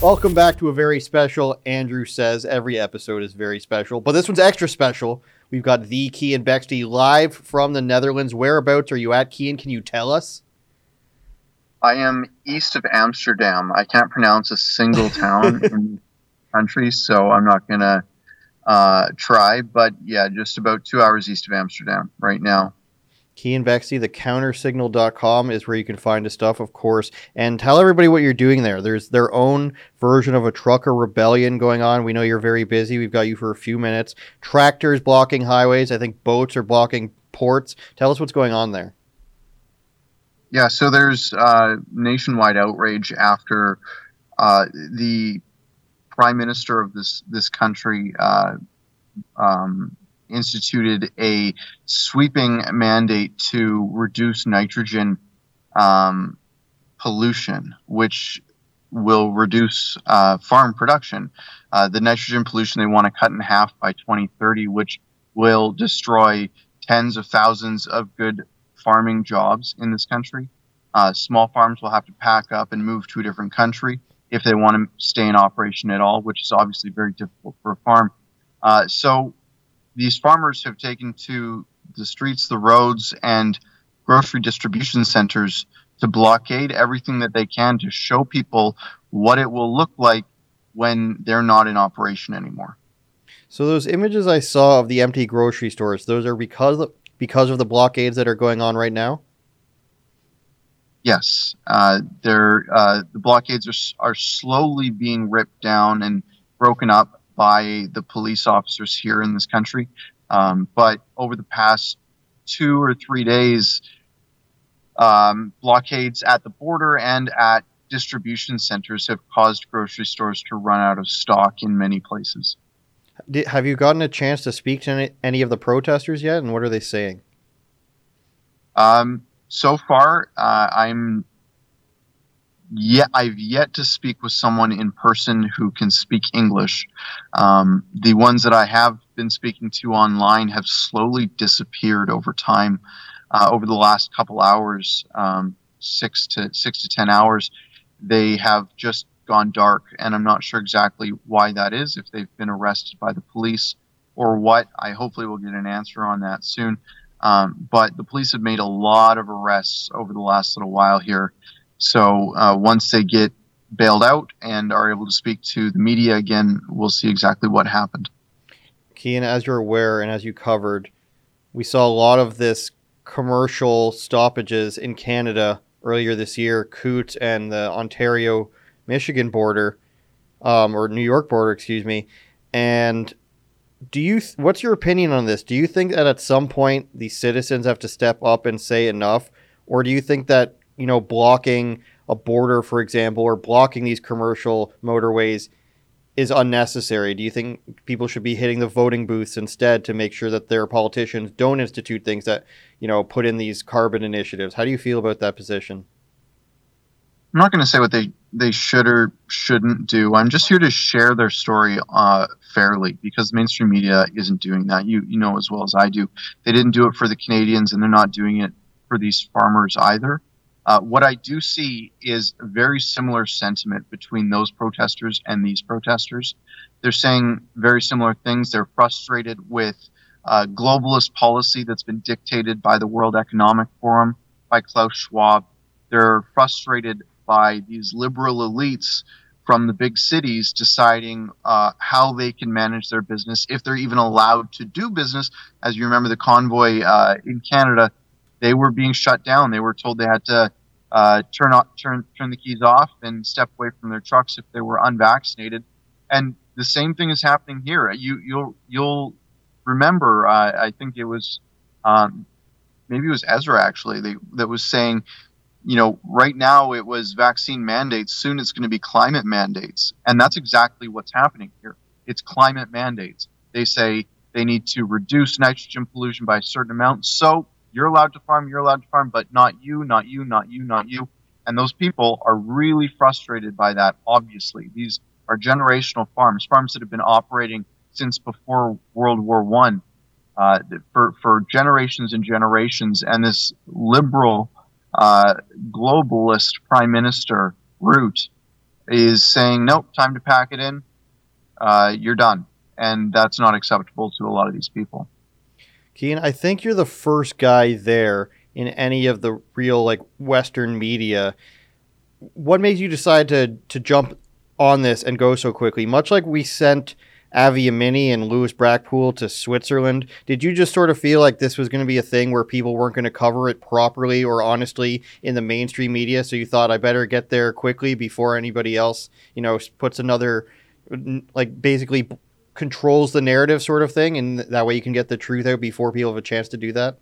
Welcome back to a very special Andrew Says. Every episode is very special, but this one's extra special. We've got the Keean Bexte live from the Netherlands. Whereabouts are you at, Keean? Can you tell us? I am east of Amsterdam. I can't pronounce a single town in the country, so I'm not going to uh, try. But yeah, just about two hours east of Amsterdam right now. Keean Bexte, the countersignal.com is where you can find his stuff, of course. And tell everybody what you're doing there. There's their own version of a trucker rebellion going on. We know you're very busy. We've got you for a few minutes. Tractors blocking highways. I think boats are blocking ports. Tell us what's going on there. Yeah, so there's uh, nationwide outrage after uh, the prime minister of this this country uh, um, instituted a sweeping mandate to reduce nitrogen um, pollution, which will reduce uh, farm production. Uh, the nitrogen pollution they want to cut in half by 2030, which will destroy tens of thousands of good farming jobs in this country. Uh, small farms will have to pack up and move to a different country if they want to stay in operation at all, which is obviously very difficult for a farm. Uh, so these farmers have taken to the streets, the roads, and grocery distribution centers to blockade everything that they can to show people what it will look like when they're not in operation anymore. So those images I saw of the empty grocery stores, those are because of, because of the blockades that are going on right now. Yes, uh, they're uh, the blockades are are slowly being ripped down and broken up by the police officers here in this country. Um, but over the past two or three days, um, blockades at the border and at distribution centers have caused grocery stores to run out of stock in many places. Have you gotten a chance to speak to any, of the protesters yet, and what are they saying? Um, so far, uh, I'm yet I've yet to speak with someone in person who can speak English. Um, the ones that I have been speaking to online have slowly disappeared over time. Uh, over the last couple hours, um, six to six to ten hours, they have just gone dark, and I'm not sure exactly why that is. If they've been arrested by the police or what, I hopefully will get an answer on that soon. Um, but the police have made a lot of arrests over the last little while here. So uh, once they get bailed out and are able to speak to the media again, we'll see exactly what happened. Keean, as you're aware and as you covered, we saw a lot of this commercial stoppages in Canada earlier this year, Coutts and the Ontario Michigan border, um, or New York border, excuse me. And do you, th- what's your opinion on this? Do you think that at some point the citizens have to step up and say enough? Or do you think that you know, blocking a border, for example, or blocking these commercial motorways is unnecessary? Do you think people should be hitting the voting booths instead to make sure that their politicians don't institute things that, you know, put in these carbon initiatives? How do you feel about that position? I'm not going to say what they, they should or shouldn't do. I'm just here to share their story uh, fairly because mainstream media isn't doing that. You you know as well as I do. They didn't do it for the Canadians, and they're not doing it for these farmers either. Uh, what I do see is very similar sentiment between those protesters and these protesters. They're saying very similar things. They're frustrated with uh, globalist policy that's been dictated by the World Economic Forum, by Klaus Schwab. They're frustrated by these liberal elites from the big cities deciding uh, how they can manage their business, if they're even allowed to do business. As you remember, the convoy uh, in Canada, they were being shut down. They were told they had to uh, turn off, turn turn the keys off and step away from their trucks if they were unvaccinated. And the same thing is happening here. You you'll you'll remember. Uh, I think it was um, maybe it was Ezra actually they, that was saying, you know, right now it was vaccine mandates. Soon it's going to be climate mandates, and that's exactly what's happening here. It's climate mandates. They say they need to reduce nitrogen pollution by a certain amount. So you're allowed to farm, you're allowed to farm, but not you, not you, not you, not you. And those people are really frustrated by that, obviously. These are generational farms, farms that have been operating since before World War One, uh, for, for generations and generations. And this liberal, uh, globalist prime minister, Rutte, is saying, nope, time to pack it in. Uh, you're done. And that's not acceptable to a lot of these people. Keean, I think you're the first guy there in any of the real like Western media. What made you decide to to jump on this and go so quickly? Much like we sent Avi Yemini and Lewis Brackpool to Switzerland, did you just sort of feel like this was going to be a thing where people weren't going to cover it properly or honestly in the mainstream media? So you thought I better get there quickly before anybody else, you know, puts another like basically controls the narrative sort of thing, and that way you can get the truth out before people have a chance to do that?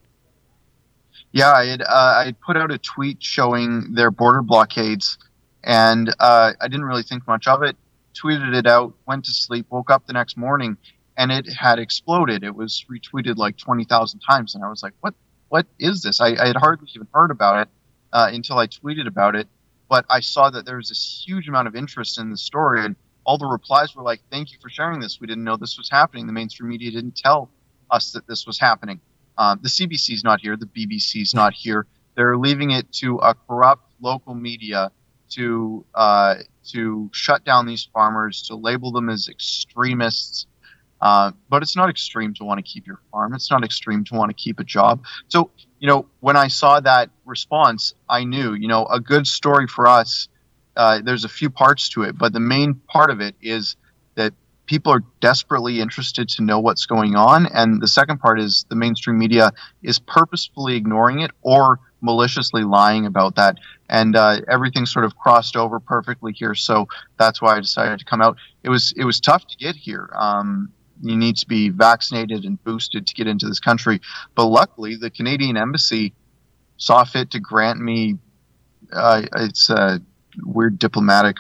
Yeah, I had, uh, I put out a tweet showing their border blockades, and uh, I didn't really think much of it. Tweeted it out, went to sleep, woke up the next morning, and it had exploded. It was retweeted like twenty thousand times, and I was like, "What? What is this?" I, I had hardly even heard about it uh, until I tweeted about it. But I saw that there was this huge amount of interest in the story, and all the replies were like, "Thank you for sharing this. We didn't know this was happening. The mainstream media didn't tell us that this was happening. Um, the CBC's not here. The BBC's not here. They're leaving it to a corrupt local media to uh, to shut down these farmers, to label them as extremists. Uh, but it's not extreme to want to keep your farm. It's not extreme to want to keep a job. So, you know, when I saw that response, I knew, you know, a good story for us uh, there's a few parts to it, but the main part of it is that people are desperately interested to know what's going on, and the second part is the mainstream media is purposefully ignoring it or maliciously lying about that, and uh, everything sort of crossed over perfectly here. So that's why I decided to come out. It was it was tough to get here. Um, you need to be vaccinated and boosted to get into this country, but luckily the Canadian embassy saw fit to grant me. Uh, it's uh, weird diplomatic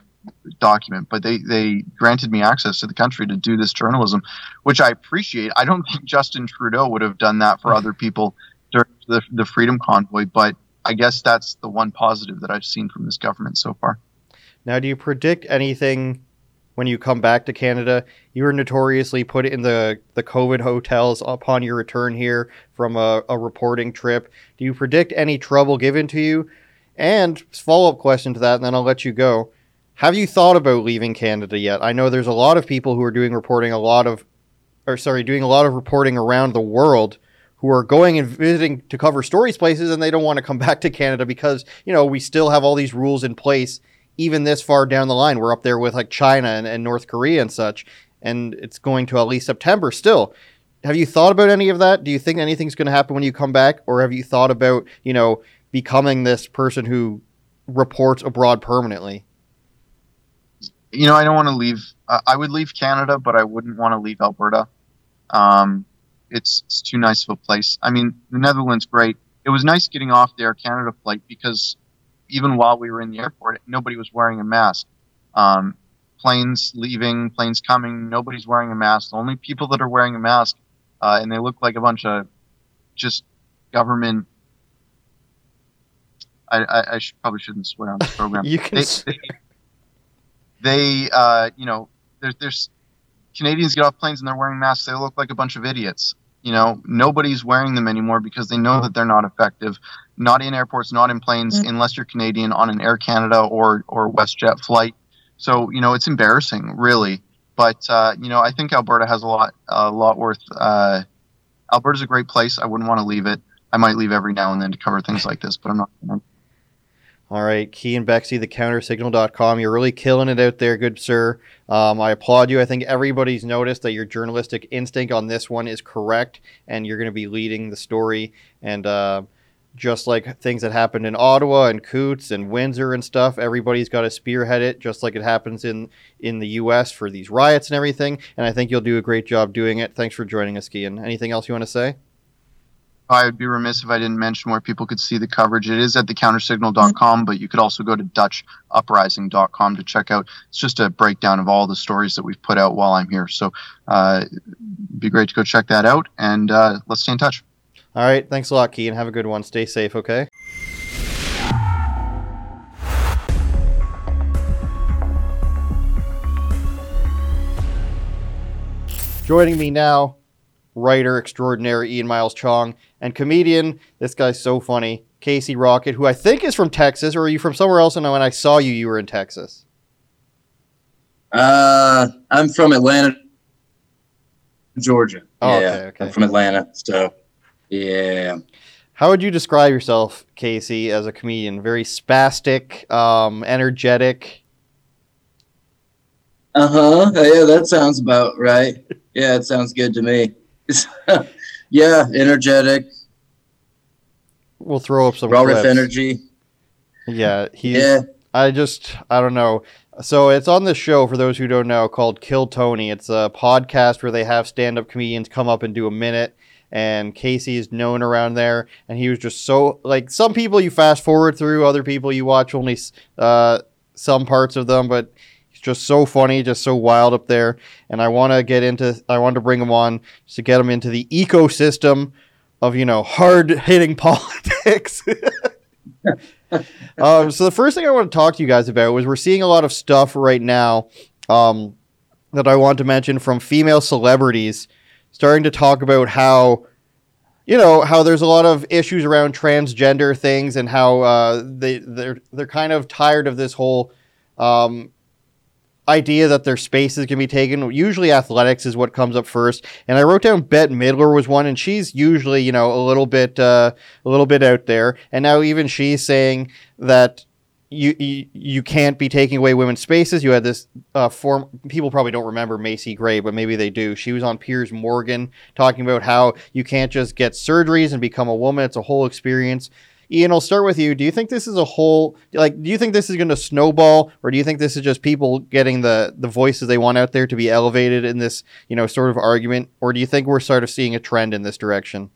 document, but they, they granted me access to the country to do this journalism, which I appreciate. I don't think Justin Trudeau would have done that for other people during the, the Freedom Convoy, but I guess that's the one positive that I've seen from this government so far. Now, do you predict anything when you come back to Canada? You were notoriously put in the, the COVID hotels upon your return here from a, a reporting trip. Do you predict any trouble given to you? And follow up question to that, and then I'll let you go. Have you thought about leaving Canada yet? I know there's a lot of people who are doing reporting a lot of, or sorry, doing a lot of reporting around the world who are going and visiting to cover stories places and they don't want to come back to Canada because, you know, we still have all these rules in place even this far down the line. We're up there with like China and, and North Korea and such, and it's going to at least September still. Have you thought about any of that? Do you think anything's going to happen when you come back? Or have you thought about, you know, becoming this person who reports abroad permanently? You know, I don't want to leave. Uh, I would leave Canada, but I wouldn't want to leave Alberta. Um, it's, it's too nice of a place. I mean, the Netherlands, great. It was nice getting off the Air Canada flight because even while we were in the airport, nobody was wearing a mask. Um, planes leaving, planes coming, nobody's wearing a mask. The only people that are wearing a mask, uh, and they look like a bunch of just government I, I, I should, probably shouldn't swear on this program. you can. They, they, they uh, you know, there's, there's Canadians get off planes and they're wearing masks. They look like a bunch of idiots. You know, nobody's wearing them anymore because they know that they're not effective. Not in airports, not in planes, mm-hmm. unless you're Canadian on an Air Canada or or WestJet flight. So you know, it's embarrassing, really. But uh, you know, I think Alberta has a lot a lot worth. Uh, Alberta's a great place. I wouldn't want to leave it. I might leave every now and then to cover things like this, but I'm not. All right, Keean Bexte, the countersignal.com. You're really killing it out there, good sir. Um, I applaud you. I think everybody's noticed that your journalistic instinct on this one is correct, and you're going to be leading the story. And uh, just like things that happened in Ottawa and Coutts and Windsor and stuff, everybody's got to spearhead it, just like it happens in, in the U.S. for these riots and everything. And I think you'll do a great job doing it. Thanks for joining us, Keean. Anything else you want to say? I would be remiss if I didn't mention where people could see the coverage. It is at thecountersignal.com, but you could also go to dutchuprising.com to check out. It's just a breakdown of all the stories that we've put out while I'm here. So uh, it'd be great to go check that out, and uh, let's stay in touch. All right. Thanks a lot, Keean. Have a good one. Stay safe, okay? Joining me now writer extraordinaire Ian Miles Chong, and comedian, this guy's so funny, Casey Rocket, who I think is from Texas, or are you from somewhere else? And when I saw you, you were in Texas. Uh, I'm from Atlanta, Georgia. Oh, yeah, okay, okay. I'm from Atlanta, so yeah. How would you describe yourself, Casey, as a comedian? Very spastic, um, energetic. Uh huh. Yeah, that sounds about right. Yeah, it sounds good to me. yeah, energetic, We'll throw up some riff clips. energy. Yeah, he's. Yeah. I just I don't know. So it's on this show for those who don't know called Kill Tony. It's a podcast where they have stand-up comedians come up and do a minute. And Casey is known around there, and he was just so like some people you fast forward through, other people you watch only uh, some parts of them, but he's just so funny, just so wild up there. And I want to get into, I want to bring him on to get him into the ecosystem of you know hard hitting politics. um, so the first thing I want to talk to you guys about was we're seeing a lot of stuff right now um, that I want to mention from female celebrities starting to talk about how you know how there's a lot of issues around transgender things and how uh, they they're they're kind of tired of this whole um, idea that their spaces can be taken. Usually, athletics is what comes up first. And I wrote down Bette Midler was one, and she's usually you know a little bit uh, a little bit out there. And now even she's saying that. You, you you can't be taking away women's spaces. You had this uh, form. People probably don't remember Macy Gray, but maybe they do. She was on Piers Morgan talking about how you can't just get surgeries and become a woman. It's a whole experience. Ian, I'll start with you. Do you think this is a whole like? Do you think this is going to snowball, or do you think this is just people getting the the voices they want out there to be elevated in this you know sort of argument, or do you think we're sort of seeing a trend in this direction?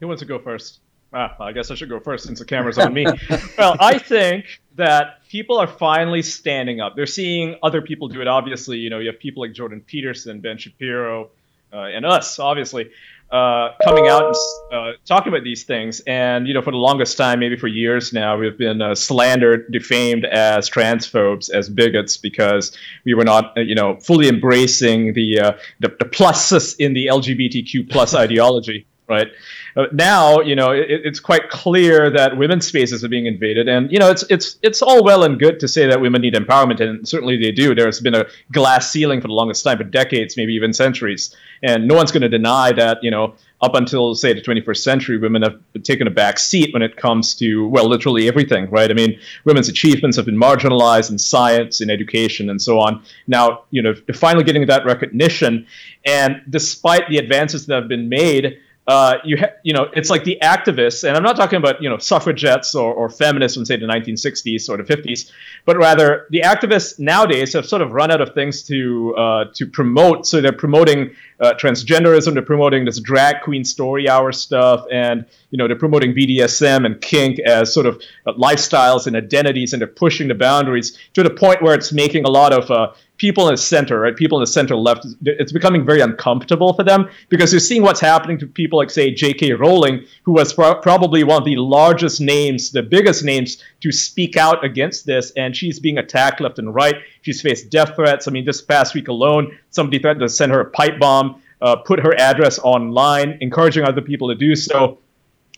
Who wants to go first? Ah, I guess I should go first since the camera's on me. well, I think that people are finally standing up. They're seeing other people do it. Obviously, you know, you have people like Jordan Peterson, Ben Shapiro, uh, and us, obviously, uh, coming out and uh, talking about these things. And you know, for the longest time, maybe for years now, we've been uh, slandered, defamed as transphobes, as bigots, because we were not, uh, you know, fully embracing the uh, the, the pluses in the LGBTQ plus ideology. Right uh, now, you know, it, it's quite clear that women's spaces are being invaded, and you know, it's it's it's all well and good to say that women need empowerment, and certainly they do. There's been a glass ceiling for the longest time, for decades, maybe even centuries, and no one's going to deny that. You know, up until say the 21st century, women have taken a back seat when it comes to well, literally everything, right? I mean, women's achievements have been marginalized in science, in education, and so on. Now, you know, finally getting that recognition, and despite the advances that have been made uh, you ha- you know it's like the activists, and I'm not talking about you know suffragettes or, or feminists from say the 1960s or the 50s, but rather the activists nowadays have sort of run out of things to uh, to promote. So they're promoting uh, transgenderism, they're promoting this drag queen story hour stuff, and you know they're promoting BDSM and kink as sort of uh, lifestyles and identities, and they're pushing the boundaries to the point where it's making a lot of uh, people in the center, right? People in the center left, it's becoming very uncomfortable for them because you're seeing what's happening to people like, say, J.K. Rowling, who was pro- probably one of the largest names, the biggest names to speak out against this, and she's being attacked left and right. She's faced death threats. I mean, this past week alone, somebody threatened to send her a pipe bomb, uh, put her address online, encouraging other people to do so.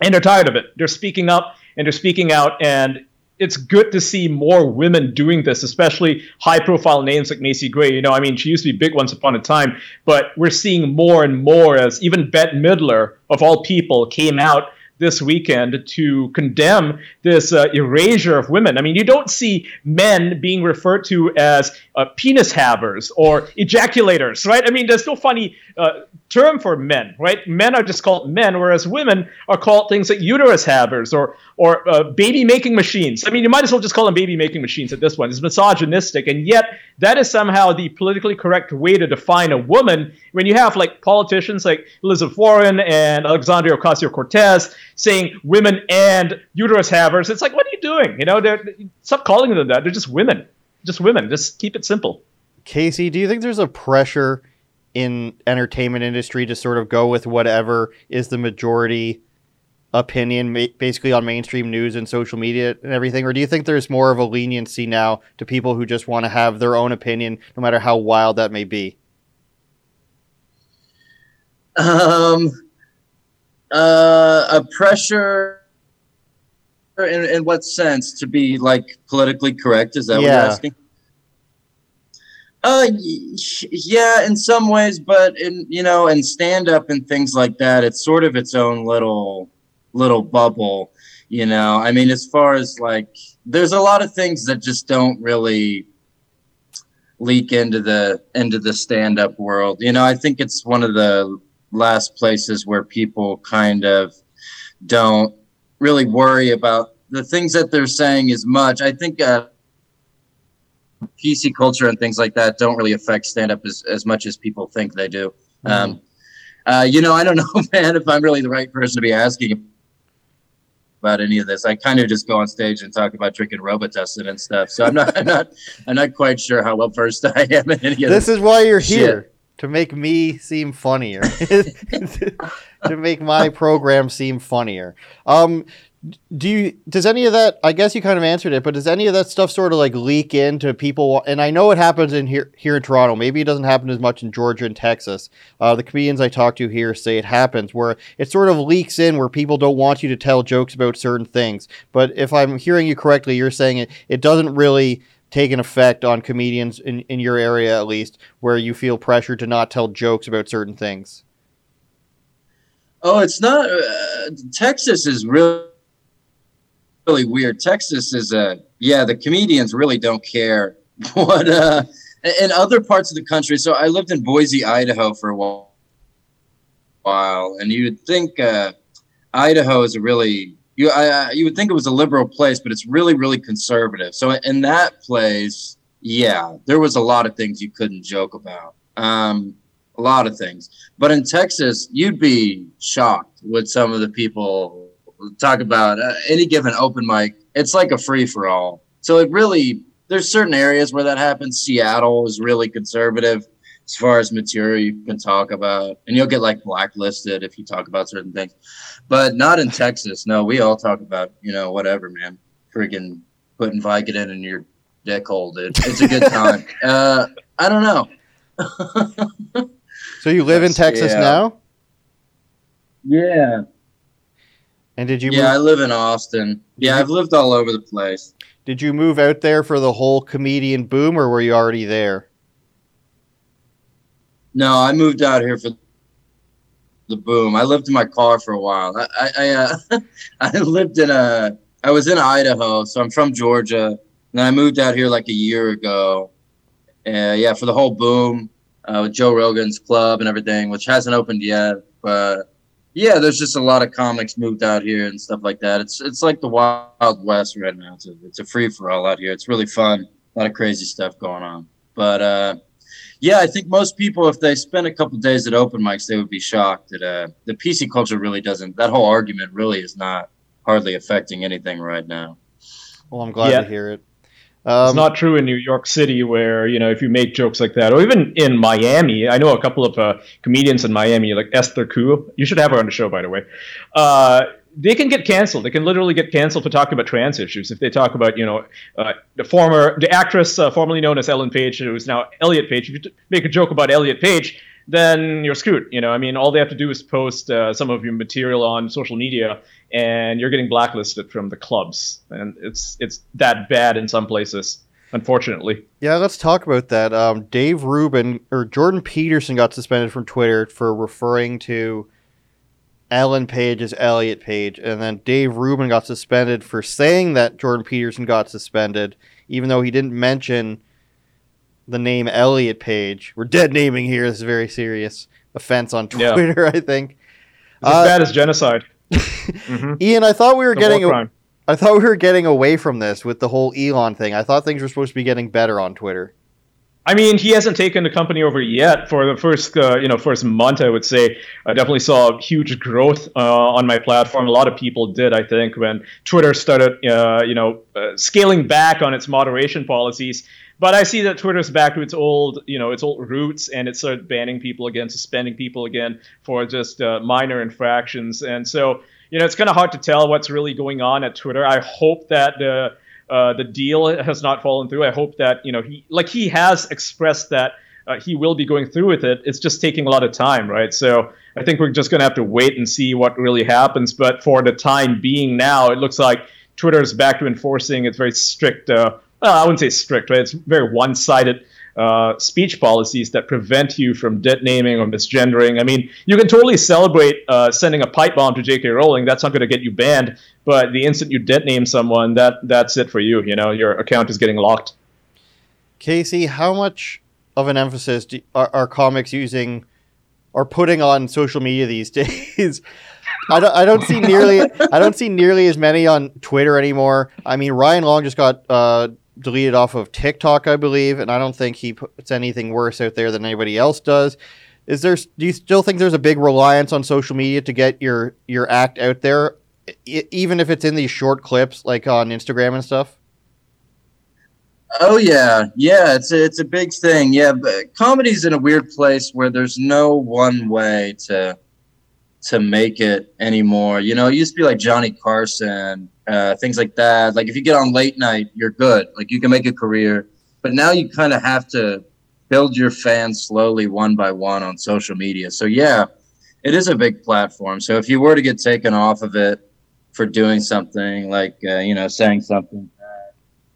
And they're tired of it. They're speaking up and they're speaking out, and it's good to see more women doing this, especially high profile names like Macy Gray. You know, I mean, she used to be big once upon a time, but we're seeing more and more as even Bette Midler, of all people, came out this weekend to condemn this uh, erasure of women. I mean, you don't see men being referred to as uh, penis havers or ejaculators, right? I mean, there's no funny uh, term for men, right? Men are just called men, whereas women are called things like uterus havers or or uh, baby making machines. I mean, you might as well just call them baby making machines at this point. It's misogynistic, and yet that is somehow the politically correct way to define a woman. When you have like politicians like Elizabeth Warren and Alexandria Ocasio Cortez saying women and uterus havers, it's like, what are you doing? You know, they're, stop calling them that. They're just women, just women. Just keep it simple. Casey, do you think there's a pressure in entertainment industry to sort of go with whatever is the majority opinion basically on mainstream news and social media and everything or do you think there's more of a leniency now to people who just want to have their own opinion no matter how wild that may be Um, uh, a pressure. In, in what sense to be like politically correct? Is that what you're asking? Uh, yeah, in some ways, but in you know, in stand up and things like that, it's sort of its own little little bubble. You know, I mean, as far as like, there's a lot of things that just don't really leak into the into the stand up world. You know, I think it's one of the last places where people kind of don't really worry about the things that they're saying as much. I think uh, PC culture and things like that don't really affect stand up as, as much as people think they do. Mm-hmm. Um, uh, you know, I don't know, man, if I'm really the right person to be asking about any of this. I kind of just go on stage and talk about drinking Robitussin and stuff. So I'm not, I'm not, I'm not quite sure how well versed I am in any of this. This is why you're shit. To make me seem funnier, to make my program seem funnier. Um, do you does any of that i guess you kind of answered it but does any of that stuff sort of like leak into people and i know it happens in here here in toronto. Maybe it doesn't happen as much in georgia and texas. Uh, the comedians i talk to here say it happens where it sort of leaks in where people don't want you to tell jokes about certain things. But if i'm hearing you correctly you're saying it, it doesn't really take an effect on comedians in, in your area at least where you feel pressure to not tell jokes about certain things oh it's not uh, texas is really really weird. Texas is a yeah, the comedians really don't care what uh in other parts of the country. So I lived in Boise, Idaho for a while, and you'd think uh, Idaho is a really you I, you would think it was a liberal place, but it's really really conservative. So in that place, yeah, there was a lot of things you couldn't joke about. Um, a lot of things. But in Texas, you'd be shocked with some of the people talk about uh, any given open mic, it's like a free for all. So it really, there's certain areas where that happens. Seattle is really conservative as far as material you can talk about, and you'll get like blacklisted if you talk about certain things, but not in Texas. No, we all talk about you know whatever, man. Freaking putting Vicodin in your dick hole, dude. It's a good time. uh, I don't know. so you live in Texas yeah. now? Yeah. And did you? Yeah, move- I live in Austin. Yeah, I've lived all over the place. Did you move out there for the whole comedian boom, or were you already there? No, I moved out here for the boom. I lived in my car for a while. I I, uh, I lived in a I was in Idaho, so I'm from Georgia. And I moved out here like a year ago. Uh, yeah, for the whole boom uh, with Joe Rogan's club and everything, which hasn't opened yet. But yeah, there's just a lot of comics moved out here and stuff like that. It's it's like the Wild West right now. It's a, it's a free for all out here. It's really fun. A lot of crazy stuff going on. But uh, yeah, I think most people, if they spend a couple days at open mics, they would be shocked that uh, the PC culture really doesn't. That whole argument really is not hardly affecting anything right now. Well, I'm glad yeah. to hear it. Um, it's not true in New York City, where you know if you make jokes like that, or even in Miami. I know a couple of uh, comedians in Miami, like Esther Ku. You should have her on the show, by the way. Uh, they can get canceled. They can literally get canceled for talking about trans issues if they talk about, you know, uh, the former the actress uh, formerly known as Ellen Page, who is now Elliot Page. If you make a joke about Elliot Page, then you're screwed. You know, I mean, all they have to do is post uh, some of your material on social media, and you're getting blacklisted from the clubs, and it's it's that bad in some places, unfortunately. Yeah, let's talk about that. Um, Dave Rubin or Jordan Peterson got suspended from Twitter for referring to Ellen Page is Elliot Page, and then Dave Rubin got suspended for saying that Jordan Peterson got suspended, even though he didn't mention the name Elliot Page. We're dead naming here. This is very serious offense on Twitter. Yeah. I think. It's uh, as bad as genocide. mm-hmm. Ian, I thought we were the getting. A, I thought we were getting away from this with the whole Elon thing. I thought things were supposed to be getting better on Twitter. I mean, he hasn't taken the company over yet. For the first, uh, you know, first month, I would say I definitely saw huge growth uh, on my platform. A lot of people did, I think, when Twitter started, uh, you know, uh, scaling back on its moderation policies. But I see that Twitter's back to its old, you know, its old roots, and it started banning people again, suspending people again for just uh, minor infractions. And so, you know, it's kind of hard to tell what's really going on at Twitter. I hope that the uh, the deal has not fallen through. I hope that you know he, like he has expressed that uh, he will be going through with it. It's just taking a lot of time, right? So I think we're just going to have to wait and see what really happens. But for the time being, now it looks like Twitter is back to enforcing its very strict uh, well, I wouldn't say strict, right? It's very one-sided uh, speech policies that prevent you from dead naming or misgendering. I mean, you can totally celebrate uh, sending a pipe bomb to J.K. Rowling. That's not going to get you banned. But the instant you dead name someone, that that's it for you. You know, your account is getting locked. Casey, how much of an emphasis do, are, are comics using or putting on social media these days? I don't, I don't see nearly I don't see nearly as many on Twitter anymore. I mean, Ryan Long just got uh, deleted off of TikTok, I believe, and I don't think he puts anything worse out there than anybody else does. Is there? Do you still think there's a big reliance on social media to get your your act out there, I, even if it's in these short clips like on Instagram and stuff? Oh yeah, yeah. It's a, it's a big thing. Yeah, but comedy's in a weird place where there's no one way to to make it anymore. You know, it used to be like Johnny Carson, uh, things like that. Like if you get on late night, you're good. Like you can make a career. But now you kind of have to build your fans slowly, one by one, on social media. So yeah, it is a big platform. So if you were to get taken off of it for doing something like uh, you know saying something,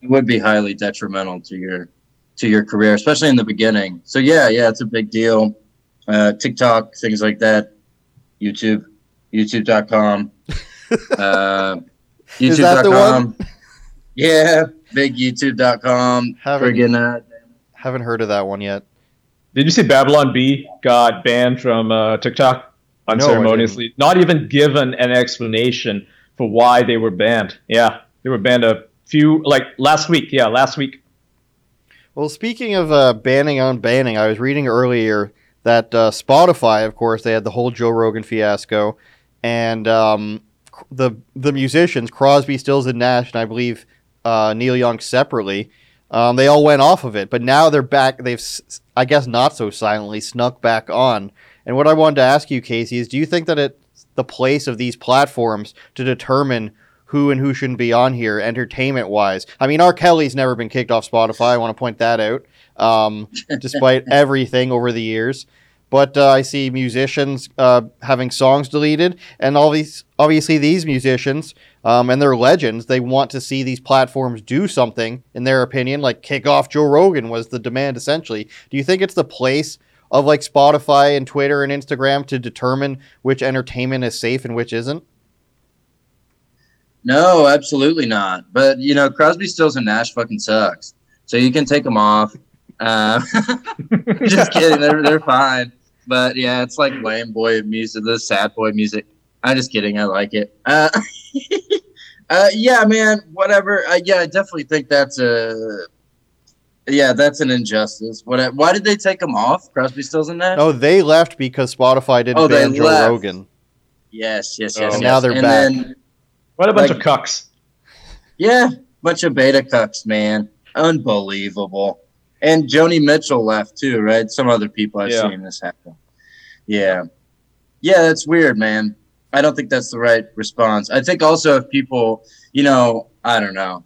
it would be highly detrimental to your to your career, especially in the beginning. So yeah, yeah, it's a big deal. Uh, TikTok, things like that YouTube, YouTube.com, uh, YouTube.com. Yeah, big YouTube.com. Haven't, Friggin', uh, haven't heard of that one yet. Did you see Babylon Bee got banned from uh, TikTok unceremoniously? No, Not even given an explanation for why they were banned. Yeah, they were banned a few like last week. Yeah, last week. Well, speaking of uh, banning on banning, I was reading earlier that uh, Spotify, of course, they had the whole Joe Rogan fiasco, and um, the the musicians Crosby, Stills, and Nash, and I believe uh, Neil Young separately, um, they all went off of it. But now they're back. They've, I guess, not so silently snuck back on. And what I wanted to ask you, Casey, is do you think that it's the place of these platforms to determine who and who shouldn't be on here entertainment wise. I mean, R. Kelly's never been kicked off Spotify. I want to point that out, um, despite everything over the years. But uh, I see musicians uh, having songs deleted, and all these obviously these musicians um, and they're legends. They want to see these platforms do something, in their opinion, like kick off Joe Rogan was the demand essentially. Do you think it's the place of like Spotify and Twitter and Instagram to determine which entertainment is safe and which isn't? No, absolutely not. But you know, Crosby, Stills, and Nash fucking sucks. So you can take them off. Uh, just kidding. They're they're fine. But yeah, it's like lame boy music, the sad boy music. I'm just kidding. I like it. Uh, uh, yeah, man. Whatever. Uh, yeah, I definitely think that's a. Yeah, that's an injustice. What? Why did they take them off? Crosby, Stills, and Nash. Oh, they left because Spotify didn't Oh, they ban Joe left. Rogan. Yes, yes, Oh. yes. And yes. now they're and back. Then, What a bunch Like- of cucks. yeah, bunch of beta cucks, man. Unbelievable. And Joni Mitchell left too, right? Some other people I've Yeah. seen this happen. Yeah. Yeah, that's weird, man. I don't think that's the right response. I think also if people, you know, I don't know.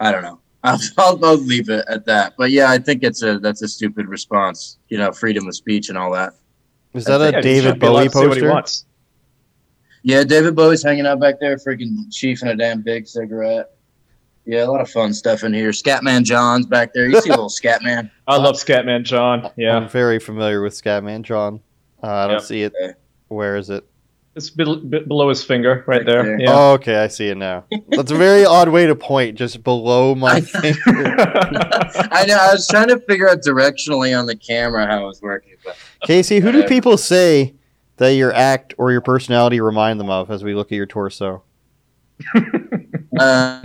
I don't know. I'll, I'll, I'll leave it at that. But yeah, I think it's a that's a stupid response. You know, freedom of speech and all that. Is that I a think Yeah, David Bowie to say what he poster? Yeah, David Bowie's hanging out back there, freaking chiefing a damn big cigarette. Yeah, a lot of fun stuff in here. Scatman John's back there. You see a little Scatman. I love Scatman John. Yeah, I'm very familiar with Scatman John. Uh, I don't Yep. see it. Okay. Where is it? it's bit, bit below his finger right Right there. there. Yeah. Oh, okay, I see it now. That's a very odd way to point, just below my I- finger. I know. I was trying to figure out directionally on the camera how it was working, but Casey, who do people say that your act or your personality remind them of as we look at your torso? uh,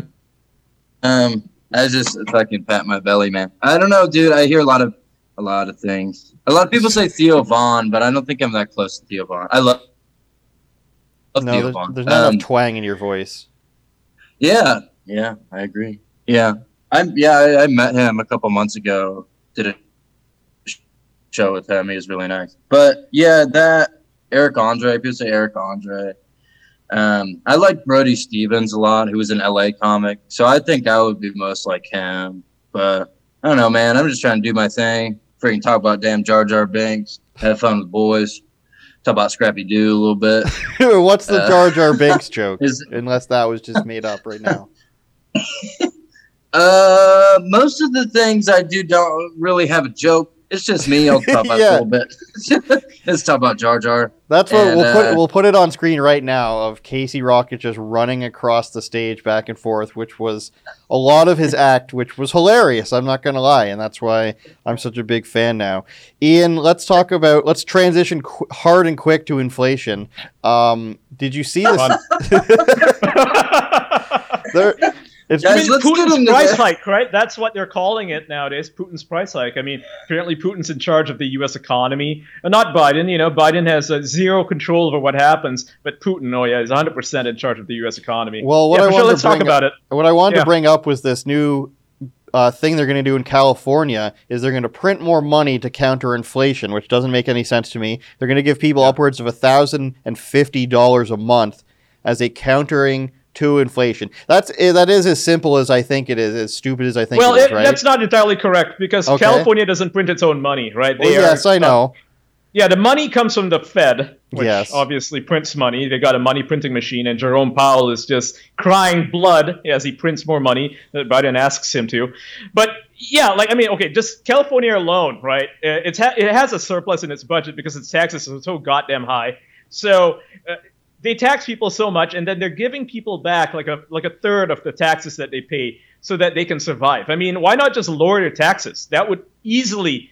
um, I just fucking pat my belly, man. I don't know, dude. I hear a lot of a lot of things. A lot of people say Theo Von, but I don't think I'm that close to Theo Von. I love, love No, Theo there's, Von. there's not Um, enough twang in your voice. Yeah, yeah, I agree. Yeah, I'm. Yeah, I, I met him a couple months ago. Did a show with him. He was really nice. But yeah, that Eric Andre. People say Eric Andre. Um, I like Brody Stevens a lot, who was an LA comic. So I think I would be most like him. But I don't know, man. I'm just trying to do my thing. Freaking talk about damn Jar Jar Binks. Have fun with boys. Talk about Scrappy Doo a little bit. What's the uh, Jar Jar Binks joke? Is Unless that was just made up right now. Uh, most of the things I do don't really have a joke. It's just me. I'll talk about it a Yeah. little bit. Let's talk about Jar Jar. That's what And, we'll put. uh, We'll put it on screen right now of Casey Rocket just running across the stage back and forth, which was a lot of his act, which was hilarious. I'm not gonna lie, and that's why I'm such a big fan now. Ian, let's talk about. Let's transition qu- hard and quick to inflation. Um, did you see this? there, it's Guys, let's Putin's into price that. hike, right? That's what they're calling it nowadays. Putin's price hike. I mean, apparently Putin's in charge of the U.S. economy, and not Biden. You know, Biden has uh, zero control over what happens, but Putin, oh yeah, is 100 percent in charge of the U.S. economy. Well, what yeah, I wanted sure. to Let's talk bring about it. What I wanted Yeah. to bring up was this new uh, thing they're going to do in California is they're going to print more money to counter inflation, which doesn't make any sense to me. They're going to give people upwards of thousand and fifty dollars a month as a countering to inflation. That's eh, that is as simple as I think it is, as stupid as I think Well, it is, it, right? that's not entirely correct because Okay. California doesn't print its own money, right? well, They are- yes, I know. Yeah, the money comes from the Fed, which Yes. obviously prints money. They got a money printing machine, and Jerome Powell is just crying blood as he prints more money that Biden asks him to. But yeah, like I mean, okay, just California alone, right? uh, It's ha- it has a surplus in its budget because its taxes are so goddamn high. So. Uh, they tax people so much, and then they're giving people back like a like a third of the taxes that they pay, so that they can survive. I mean, why not just lower your taxes? That would easily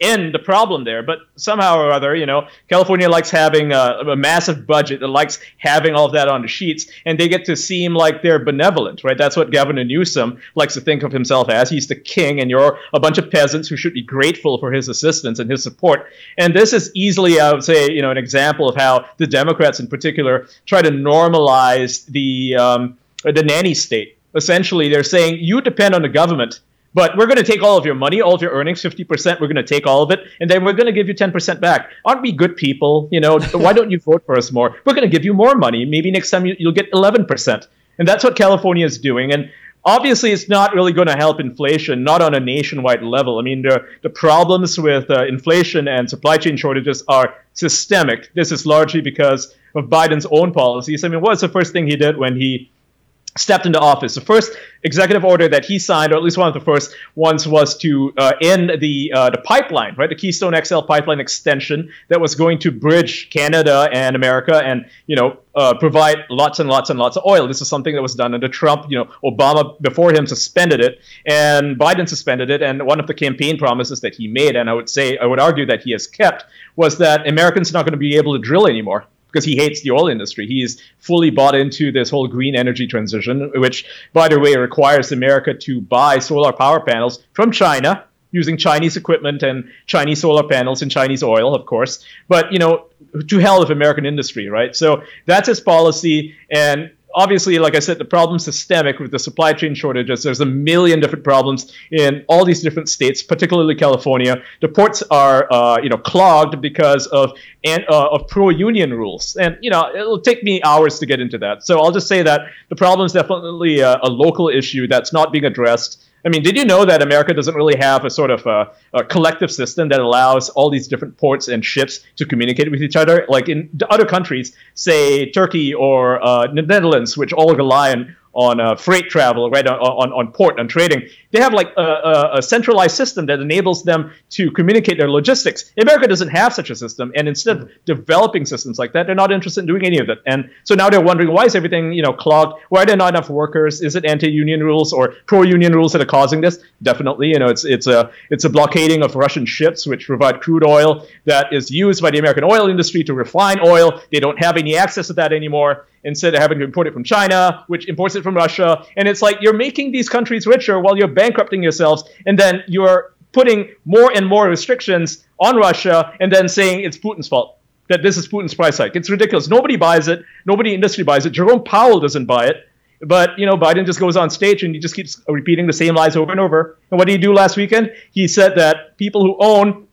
end the problem there. But somehow or other, you know, California likes having a, a massive budget. It likes having all of that on the sheets, and they get to seem like they're benevolent, right? That's what Governor Newsom likes to think of himself as. He's the king, and you're a bunch of peasants who should be grateful for his assistance and his support. And this is easily, I would say, you know, an example of how the Democrats, in particular, try to normalize the um, the nanny state. Essentially, they're saying you depend on the government but we're going to take all of your money, all of your earnings, 50%. We're going to take all of it, and then we're going to give you 10% back. Aren't we good people? You know, why don't you vote for us more? We're going to give you more money. Maybe next time you, you'll get 11%. And that's what California is doing. And obviously, it's not really going to help inflation, not on a nationwide level. I mean, the, the problems with uh, inflation and supply chain shortages are systemic. This is largely because of Biden's own policies. I mean, what was the first thing he did when he stepped into office. The first executive order that he signed, or at least one of the first ones, was to uh, end the uh, the pipeline, right, the Keystone XL pipeline extension that was going to bridge Canada and America, and you know uh, provide lots and lots and lots of oil. This is something that was done under Trump. You know, Obama before him suspended it, and Biden suspended it. And one of the campaign promises that he made, and I would say, I would argue that he has kept, was that Americans are not going to be able to drill anymore because he hates the oil industry. He's fully bought into this whole green energy transition, which, by the way, requires America to buy solar power panels from China using Chinese equipment and Chinese solar panels and Chinese oil, of course. But, you know, to hell with American industry, right? So that's his policy. And obviously, like I said, the problem's systemic with the supply chain shortages. There's a million different problems in all these different states, particularly California. The ports are, uh, you know, clogged because of and uh, of pro-union rules, and you know, it'll take me hours to get into that. So I'll just say that the problem is definitely a, a local issue that's not being addressed. I mean, did you know that America doesn't really have a sort of a, a collective system that allows all these different ports and ships to communicate with each other? Like in other countries, say Turkey or uh, the Netherlands, which all rely on on uh, freight travel, right, on, on, on port, on trading. They have like a, a, a centralized system that enables them to communicate their logistics. America doesn't have such a system, and instead of developing systems like that, they're not interested in doing any of it. And so now they're wondering why is everything, you know, clogged? Why are there not enough workers? Is it anti-union rules or pro-union rules that are causing this? Definitely, you know, it's it's a it's a blockading of Russian ships which provide crude oil that is used by the American oil industry to refine oil. They don't have any access to that anymore. Instead, they're having to import it from China, which imports it from Russia. And it's like you're making these countries richer while you're bankrupting yourselves, and then you're putting more and more restrictions on Russia, and then saying it's Putin's fault that this is Putin's price hike. It's ridiculous. Nobody buys it. Nobody industry buys it. Jerome Powell doesn't buy it. But you know, Biden just goes on stage and he just keeps repeating the same lies over and over. And what did he do last weekend? He said that people who own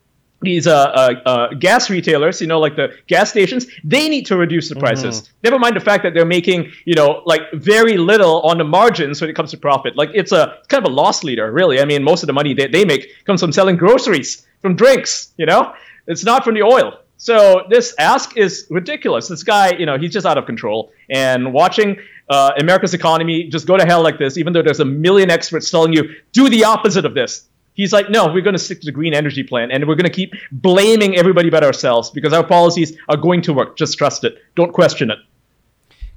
these uh, uh, uh, gas retailers, you know, like the gas stations, they need to reduce the prices. Never mind the fact that they're making, you know, like very little on the margins when it comes to profit. Like it's a kind of a loss leader, really. I mean, most of the money that they make comes from selling groceries, from drinks. You know, it's not from the oil. So this ask is ridiculous. This guy, you know, he's just out of control. And watching uh, America's economy just go to hell like this, even though there's a million experts telling you do the opposite of this. He's like, no, we're going to stick to the green energy plan, and we're going to keep blaming everybody but ourselves because our policies are going to work. Just trust it. Don't question it.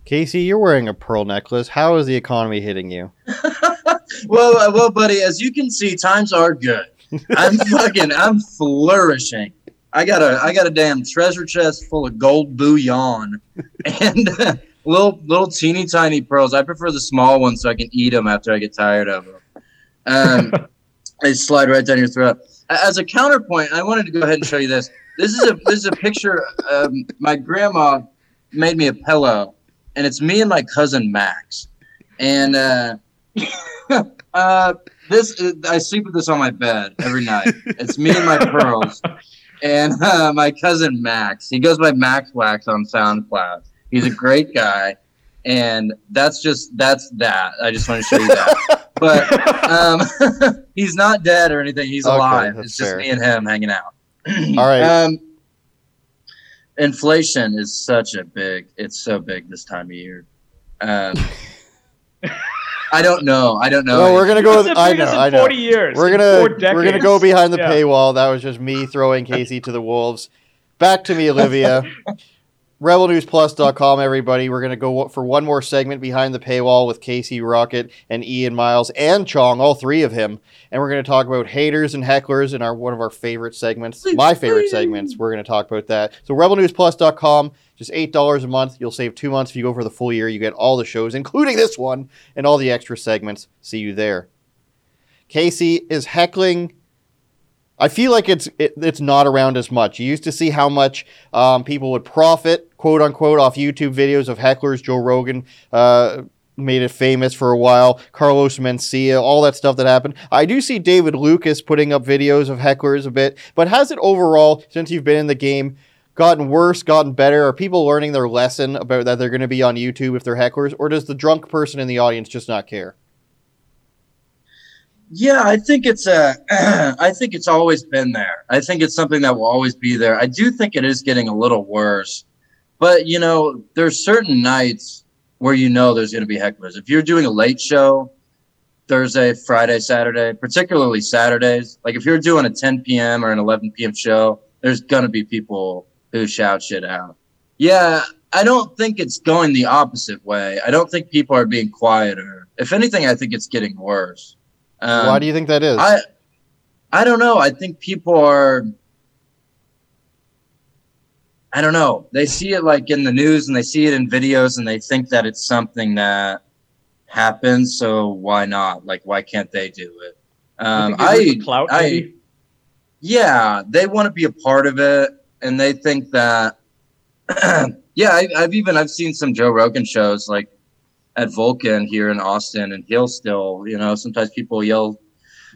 Casey, you're wearing a pearl necklace. How is the economy hitting you? well, uh, well, buddy, as you can see, times are good. I'm fucking, I'm flourishing. I got a I got a damn treasure chest full of gold bullion and uh, little little teeny tiny pearls. I prefer the small ones so I can eat them after I get tired of them. Um, they slide right down your throat. As a counterpoint, I wanted to go ahead and show you this. This is a this is a picture. Um, my grandma made me a pillow, and it's me and my cousin Max. And uh, uh, this I sleep with this on my bed every night. It's me and my pearls and uh, my cousin Max. He goes by Max Wax on SoundCloud. He's a great guy, and that's just that's that. I just want to show you that. but um, he's not dead or anything. He's okay, alive. It's just fair. me and him hanging out. All right. Um, inflation is such a big. It's so big this time of year. Um, I don't know. I don't know. No, we're gonna go. With, I know. I know. Forty years. We're gonna we're gonna go behind the yeah. paywall. That was just me throwing Casey to the wolves. Back to me, Olivia. RebelNewsPlus.com, everybody. We're going to go for one more segment behind the paywall with Casey Rocket and Ian Miles and Cheong, all three of him. And we're going to talk about haters and hecklers in our one of our favorite segments, my favorite segments. We're going to talk about that. So, RebelNewsPlus.com, just $8 a month. You'll save two months if you go for the full year. You get all the shows, including this one, and all the extra segments. See you there. Casey is heckling I feel like it's it, it's not around as much. You used to see how much um, people would profit, quote unquote, off YouTube videos of hecklers. Joe Rogan uh, made it famous for a while. Carlos Mencia, all that stuff that happened. I do see David Lucas putting up videos of hecklers a bit, but has it overall, since you've been in the game, gotten worse, gotten better? Are people learning their lesson about that they're going to be on YouTube if they're hecklers, or does the drunk person in the audience just not care? Yeah, I think it's uh, a. I think it's always been there. I think it's something that will always be there. I do think it is getting a little worse, but you know, there's certain nights where you know there's going to be hecklers. If you're doing a late show, Thursday, Friday, Saturday, particularly Saturdays, like if you're doing a 10 p.m. or an 11 p.m. show, there's going to be people who shout shit out. Yeah, I don't think it's going the opposite way. I don't think people are being quieter. If anything, I think it's getting worse. Um, Why do you think that is? I I don't know. I think people are. I don't know. They see it like in the news and they see it in videos and they think that it's something that happens. So why not? Like, why can't they do it? Um, I, clout, I, yeah, they want to be a part of it, and they think that. yeah, I, I've even I've seen some Joe Rogan shows like at Vulcan here in Austin, and he'll still, you know, sometimes people yell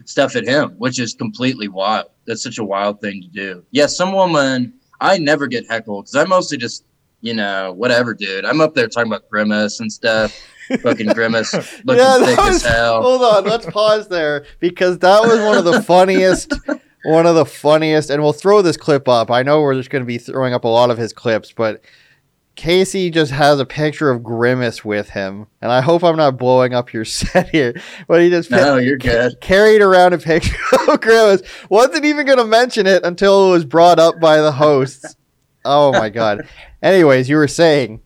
stuff at him, which is completely wild. That's such a wild thing to do. Yeah, some woman, I never get heckled because I mostly just, you know, whatever, dude. I'm up there talking about Grimace and stuff. Fucking Grimace looking yeah, thick was, as hell. Hold on, let's pause there because that was one of the funniest. one of the funniest, and we'll throw this clip up. I know we're just going to be throwing up a lot of his clips, but Casey just has a picture of Grimace with him, and I hope I'm not blowing up your set here. But he just no, you're good. Carried around a picture of Grimace. Wasn't even going to mention it until it was brought up by the hosts. oh my god. Anyways, you were saying.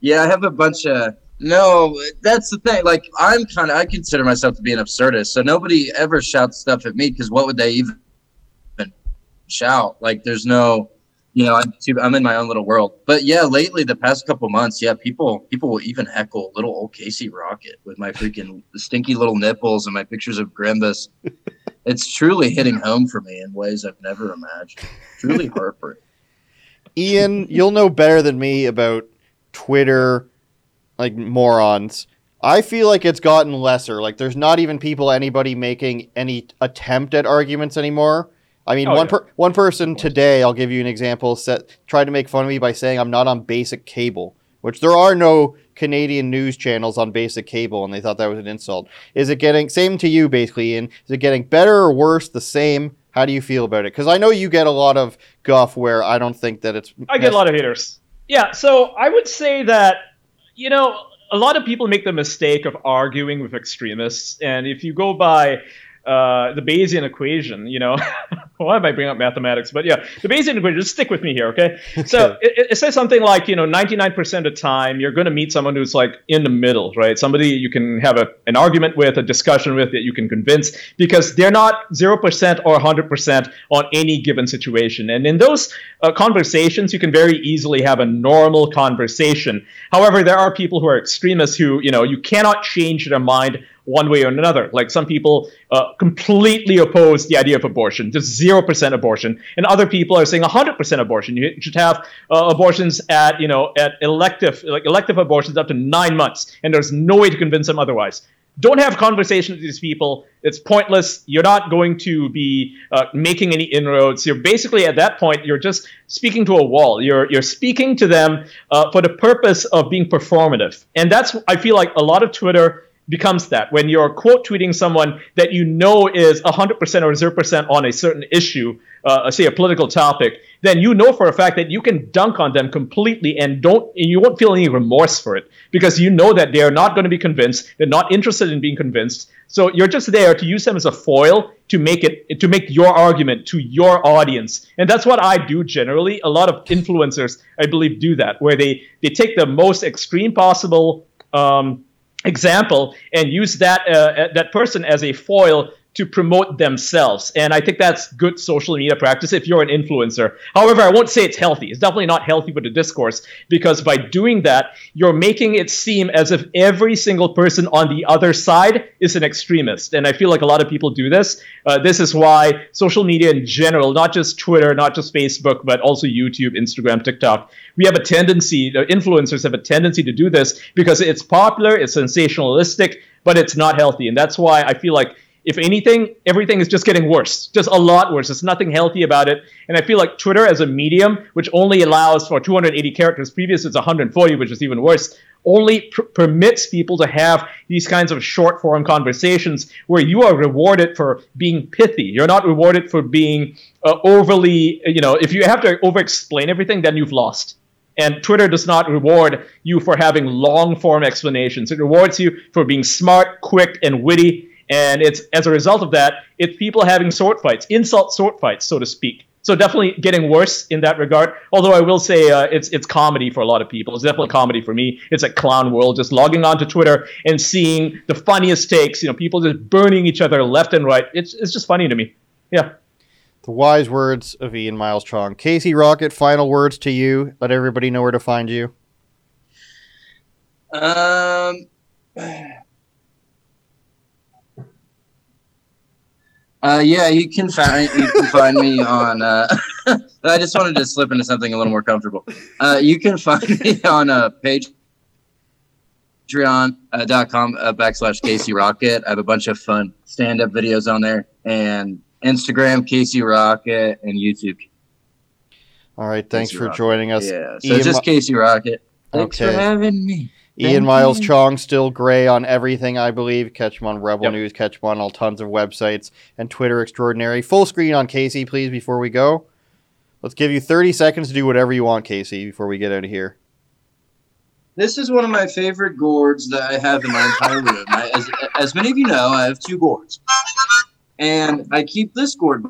Yeah, I have a bunch of. No, that's the thing. Like, I'm kind of. I consider myself to be an absurdist, so nobody ever shouts stuff at me because what would they even shout? Like, there's no you know, I'm too, I'm in my own little world. But yeah, lately, the past couple months, yeah, people people will even heckle little old Casey Rocket with my freaking stinky little nipples and my pictures of Grimace. it's truly hitting home for me in ways I've never imagined. Truly heartbreaking. Ian, you'll know better than me about Twitter, like morons. I feel like it's gotten lesser. Like there's not even people anybody making any attempt at arguments anymore. I mean, oh, one yeah. per, one person today, I'll give you an example, set, tried to make fun of me by saying I'm not on basic cable, which there are no Canadian news channels on basic cable, and they thought that was an insult. Is it getting, same to you basically, and is it getting better or worse, the same? How do you feel about it? Because I know you get a lot of guff where I don't think that it's. I get a lot of haters. Yeah, so I would say that you know a lot of people make the mistake of arguing with extremists, and if you go by uh, the Bayesian equation, you know, why am I bringing up mathematics? But yeah, the Bayesian equation, just stick with me here, okay? So it, it says something like, you know, 99% of the time you're going to meet someone who's like in the middle, right? Somebody you can have a, an argument with, a discussion with that you can convince because they're not 0% or 100% on any given situation. And in those uh, conversations, you can very easily have a normal conversation. However, there are people who are extremists who, you know, you cannot change their mind one way or another. Like some people uh, completely oppose the idea of abortion, just 0% abortion, and other people are saying 100% abortion. You should have uh, abortions at, you know, at elective, like elective abortions up to nine months, and there's no way to convince them otherwise. Don't have conversations with these people. It's pointless. You're not going to be uh, making any inroads. You're basically at that point, you're just speaking to a wall. You're you're speaking to them uh, for the purpose of being performative, and that's I feel like a lot of Twitter becomes that when you're quote tweeting someone that you know is 100% or 0% on a certain issue, uh, say a political topic, then you know for a fact that you can dunk on them completely and don't and you won't feel any remorse for it because you know that they are not going to be convinced, they're not interested in being convinced. So you're just there to use them as a foil to make it to make your argument to your audience. And that's what I do generally. A lot of influencers, I believe, do that where they they take the most extreme possible um, example and use that uh, that person as a foil to promote themselves. And I think that's good social media practice if you're an influencer. However, I won't say it's healthy. It's definitely not healthy for the discourse because by doing that, you're making it seem as if every single person on the other side is an extremist. And I feel like a lot of people do this. Uh, this is why social media in general, not just Twitter, not just Facebook, but also YouTube, Instagram, TikTok, we have a tendency, the influencers have a tendency to do this because it's popular, it's sensationalistic, but it's not healthy. And that's why I feel like if anything, everything is just getting worse, just a lot worse. There's nothing healthy about it. And I feel like Twitter as a medium, which only allows for 280 characters, previous it's 140, which is even worse, only pr- permits people to have these kinds of short form conversations where you are rewarded for being pithy. You're not rewarded for being uh, overly, you know, if you have to over explain everything, then you've lost. And Twitter does not reward you for having long form explanations. It rewards you for being smart, quick, and witty and it's as a result of that, it's people having sword fights, insult sword fights, so to speak. So definitely getting worse in that regard. Although I will say uh, it's it's comedy for a lot of people. It's definitely comedy for me. It's a clown world. Just logging onto Twitter and seeing the funniest takes. You know, people just burning each other left and right. It's it's just funny to me. Yeah. The wise words of Ian Miles Cheong. Casey Rocket, final words to you. Let everybody know where to find you. Um. Uh, yeah, you can find you can find me on. Uh, I just wanted to slip into something a little more comfortable. Uh, you can find me on a uh, Patreon.com uh, backslash Casey Rocket. I have a bunch of fun stand up videos on there, and Instagram Casey Rocket, and YouTube. All right, thanks Casey for Rocket. joining us. Yeah, so Ian just Casey Rocket. Thanks okay. for having me. Ian Miles Cheong still gray on everything, I believe. Catch him on Rebel yep. News, catch him on all tons of websites and Twitter extraordinary. Full screen on Casey, please, before we go. Let's give you 30 seconds to do whatever you want, Casey, before we get out of here. This is one of my favorite gourds that I have in my entire room. I, as, as many of you know, I have two gourds. And I keep this gourd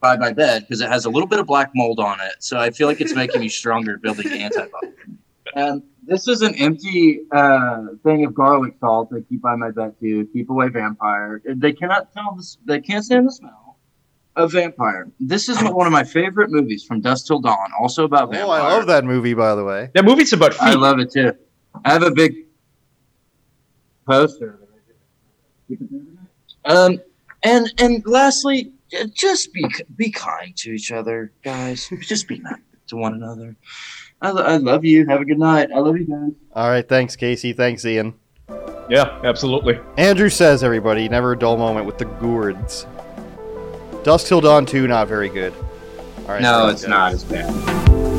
by my bed because it has a little bit of black mold on it. So I feel like it's making me stronger building antibodies. And this is an empty uh, thing of garlic salt I keep by my bed to keep away vampire. They cannot tell this. They can't stand the smell of vampire. This is one of my favorite movies from Dusk Till Dawn. Also about vampire. Oh, I love that movie, by the way. That movie's about feet. I love it too. I have a big poster. Um, and and lastly, just be be kind to each other, guys. Just be nice to one another. I, I love you. Have a good night. I love you guys. All right. Thanks, Casey. Thanks, Ian. Yeah, absolutely. Andrew says, everybody, never a dull moment with the gourds. Dusk Till Dawn 2, not very good. All right. No, it's guys. not as bad.